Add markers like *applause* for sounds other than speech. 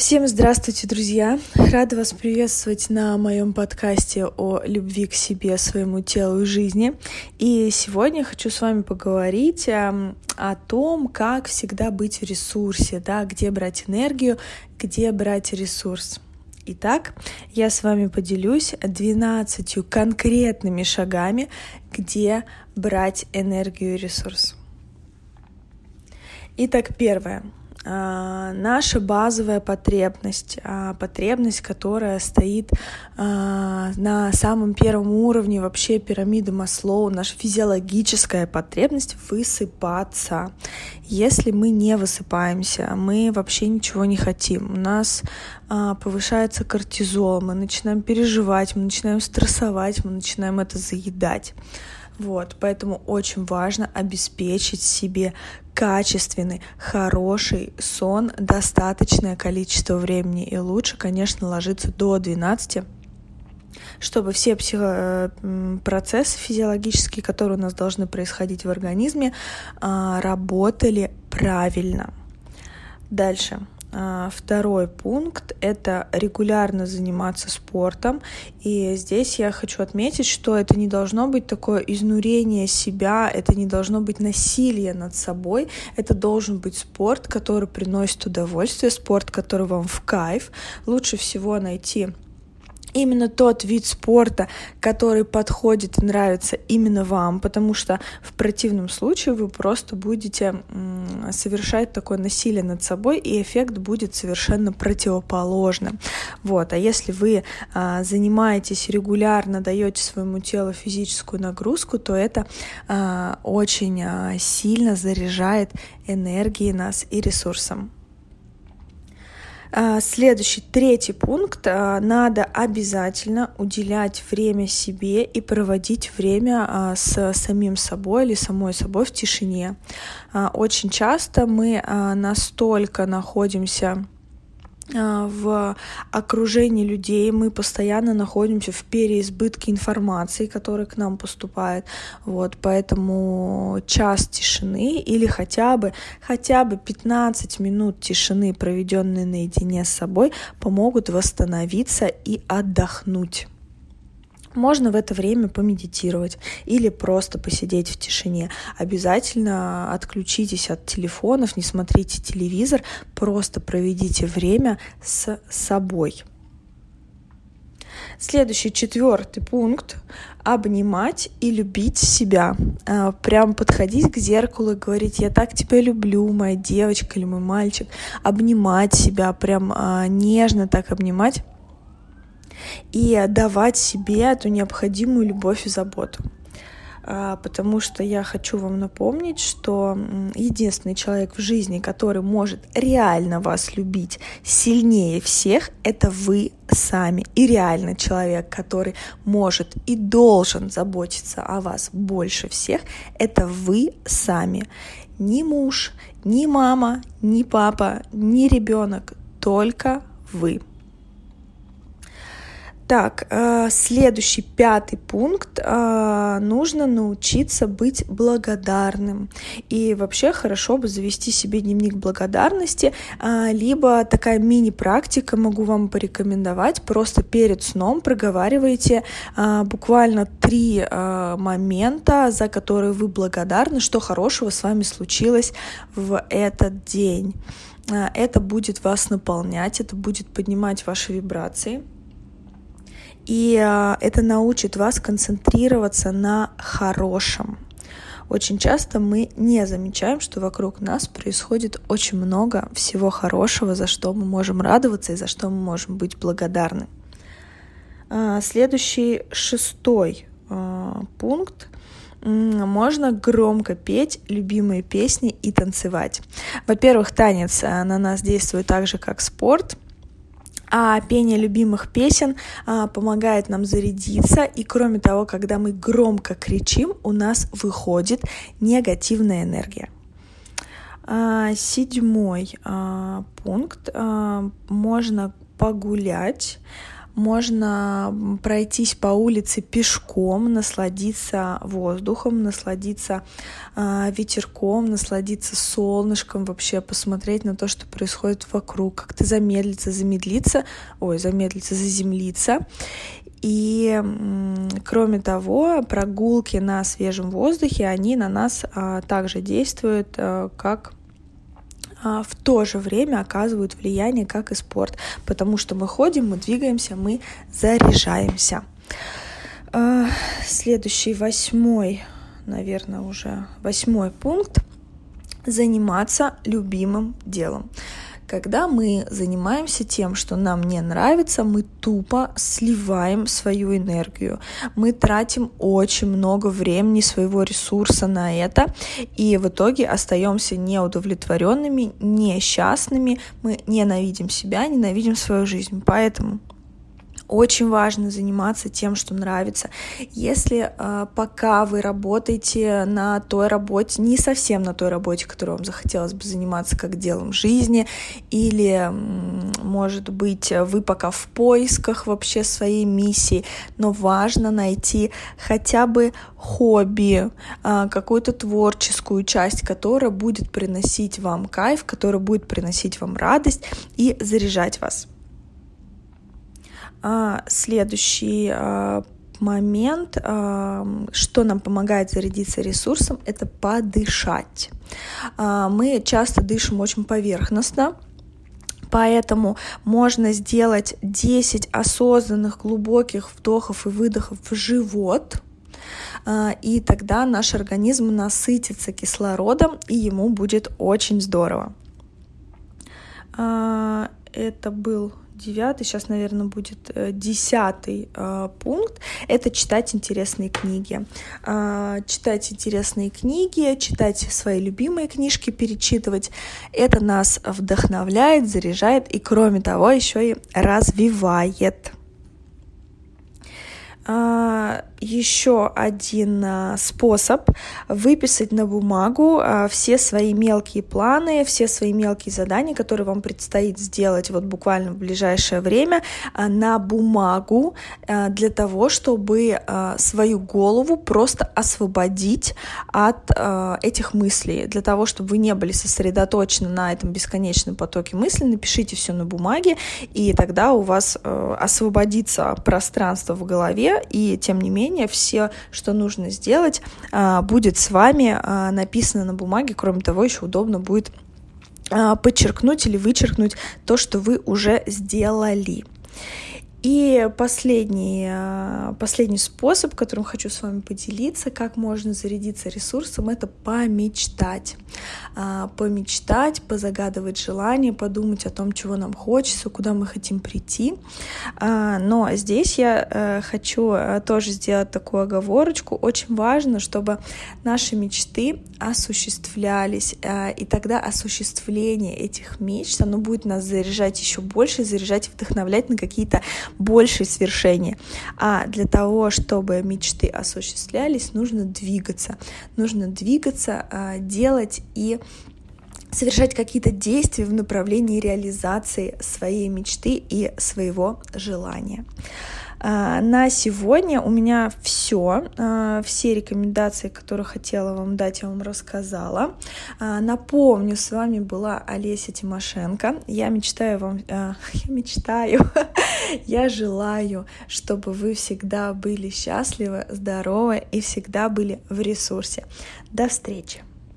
Всем здравствуйте, друзья! Рада вас приветствовать на моем подкасте о любви к себе, своему телу и жизни. И сегодня хочу с вами поговорить о, о том, как всегда быть в ресурсе, да, где брать энергию, где брать ресурс. Итак, я с вами поделюсь 12 конкретными шагами, где брать энергию и ресурс. Итак, первое. А, наша базовая потребность, а, потребность, которая стоит а, на самом первом уровне вообще пирамиды Маслоу, наша физиологическая потребность высыпаться. Если мы не высыпаемся, мы вообще ничего не хотим, у нас повышается кортизол, мы начинаем переживать, мы начинаем стрессовать, мы начинаем это заедать. Вот, поэтому очень важно обеспечить себе качественный, хороший сон, достаточное количество времени. И лучше, конечно, ложиться до 12 чтобы все психо э, процессы физиологические, которые у нас должны происходить в организме, а, работали правильно. Дальше. А, второй пункт — это регулярно заниматься спортом. И здесь я хочу отметить, что это не должно быть такое изнурение себя, это не должно быть насилие над собой, это должен быть спорт, который приносит удовольствие, спорт, который вам в кайф. Лучше всего найти именно тот вид спорта, который подходит и нравится именно вам, потому что в противном случае вы просто будете совершать такое насилие над собой, и эффект будет совершенно противоположным. Вот. А если вы а, занимаетесь регулярно, даете своему телу физическую нагрузку, то это а, очень а, сильно заряжает энергией нас и ресурсом. А, следующий, третий пункт. А, надо обязательно уделять время себе и проводить время а, с самим собой или самой собой в тишине. Очень часто мы настолько находимся в окружении людей, мы постоянно находимся в переизбытке информации, которая к нам поступает. Вот, поэтому час тишины или хотя бы, хотя бы 15 минут тишины, проведенные наедине с собой, помогут восстановиться и отдохнуть. Можно в это время помедитировать или просто посидеть в тишине. Обязательно отключитесь от телефонов, не смотрите телевизор, просто проведите время с собой. Следующий, четвертый пункт — обнимать и любить себя. А, прям подходить к зеркалу и говорить «я так тебя люблю, моя девочка или мой мальчик». Обнимать себя, прям а, нежно так обнимать и давать себе эту необходимую любовь и заботу а, потому что я хочу вам напомнить, что единственный человек в жизни, который может реально вас любить сильнее всех, это вы сами. И реально человек, который может и должен заботиться о вас больше всех, это вы сами. Ни муж, ни мама, ни папа, ни ребенок, только вы. Так, э, следующий пятый пункт. Э, нужно научиться быть благодарным. И вообще хорошо бы завести себе дневник благодарности, э, либо такая мини-практика могу вам порекомендовать. Просто перед сном проговаривайте буквально три момента, за которые вы благодарны, что хорошего с вами случилось в этот день. Это будет вас наполнять, это будет поднимать ваши вибрации. И а, это научит вас концентрироваться на хорошем. Очень часто мы не замечаем, что вокруг нас происходит очень много всего хорошего, за что мы можем радоваться и за что мы можем быть благодарны. А, следующий шестой а, пункт можно громко петь любимые песни и танцевать. Во-первых, танец на нас действует так же, как спорт — а пение любимых песен а, помогает нам зарядиться, и кроме того, когда мы громко кричим, у нас выходит негативная энергия. А, седьмой а, пункт. А, можно погулять можно пройтись по улице пешком, насладиться воздухом, насладиться э, ветерком, насладиться солнышком, вообще посмотреть на то, что происходит вокруг, как-то замедлиться, замедлиться, ой, замедлиться, заземлиться. И кроме того, прогулки на свежем воздухе, они на нас а, также действуют а, как в то же время оказывают влияние, как и спорт, потому что мы ходим, мы двигаемся, мы заряжаемся. А, следующий восьмой, наверное, уже восьмой пункт — заниматься любимым делом. Когда мы занимаемся тем, что нам не нравится, мы тупо сливаем свою энергию. Мы тратим очень много времени, своего ресурса на это, и в итоге остаемся неудовлетворенными, несчастными, мы ненавидим себя, ненавидим свою жизнь. Поэтому очень важно заниматься тем, что нравится. Если э, пока вы работаете на той работе, не совсем на той работе, которой вам захотелось бы заниматься как делом жизни, или, может быть, вы пока в поисках вообще своей миссии, но важно найти хотя бы хобби, э, какую-то творческую часть, которая будет приносить вам кайф, которая будет приносить вам радость и заряжать вас. А, следующий а, момент, а, что нам помогает зарядиться ресурсом, это подышать. Мы часто дышим очень поверхностно, Поэтому можно сделать 10 осознанных глубоких вдохов и выдохов в живот, и тогда наш организм насытится кислородом, и ему будет очень здорово. Это был девятый, сейчас, наверное, будет э, десятый э, пункт, это читать интересные книги. Э, читать интересные книги, читать свои любимые книжки, перечитывать. Это нас вдохновляет, заряжает и, кроме того, еще и развивает. А, еще один а, способ выписать на бумагу а, все свои мелкие планы, все свои мелкие задания, которые вам предстоит сделать вот буквально в ближайшее время на бумагу для того, чтобы свою голову просто освободить от этих мыслей, для того, чтобы вы не были сосредоточены на этом бесконечном потоке мыслей, напишите все на бумаге, и тогда у вас освободится пространство в голове, и тем не менее все, что нужно сделать, а, будет с вами а, написано на бумаге. Кроме того, еще удобно будет а, подчеркнуть или вычеркнуть то, что вы уже сделали. И последний, э, последний способ, которым хочу с вами поделиться, как можно зарядиться ресурсом, это помечтать. А, помечтать, позагадывать желания, подумать о том, чего нам хочется, куда мы хотим прийти. А, но здесь я э, хочу э, тоже сделать такую оговорочку. Очень важно, чтобы наши мечты осуществлялись, и тогда осуществление этих мечт, оно будет нас заряжать еще больше, заряжать и вдохновлять на какие-то большие свершения. А для того, чтобы мечты осуществлялись, нужно двигаться. Нужно двигаться, а, делать и совершать какие-то действия в направлении реализации своей мечты и своего желания. А, на сегодня у меня все. А, все рекомендации, которые хотела вам дать, я вам рассказала. А, напомню, с вами была Олеся Тимошенко. Я мечтаю вам... *laughs* Я мечтаю, *laughs* я желаю, чтобы вы всегда были счастливы, здоровы и всегда были в ресурсе. До встречи!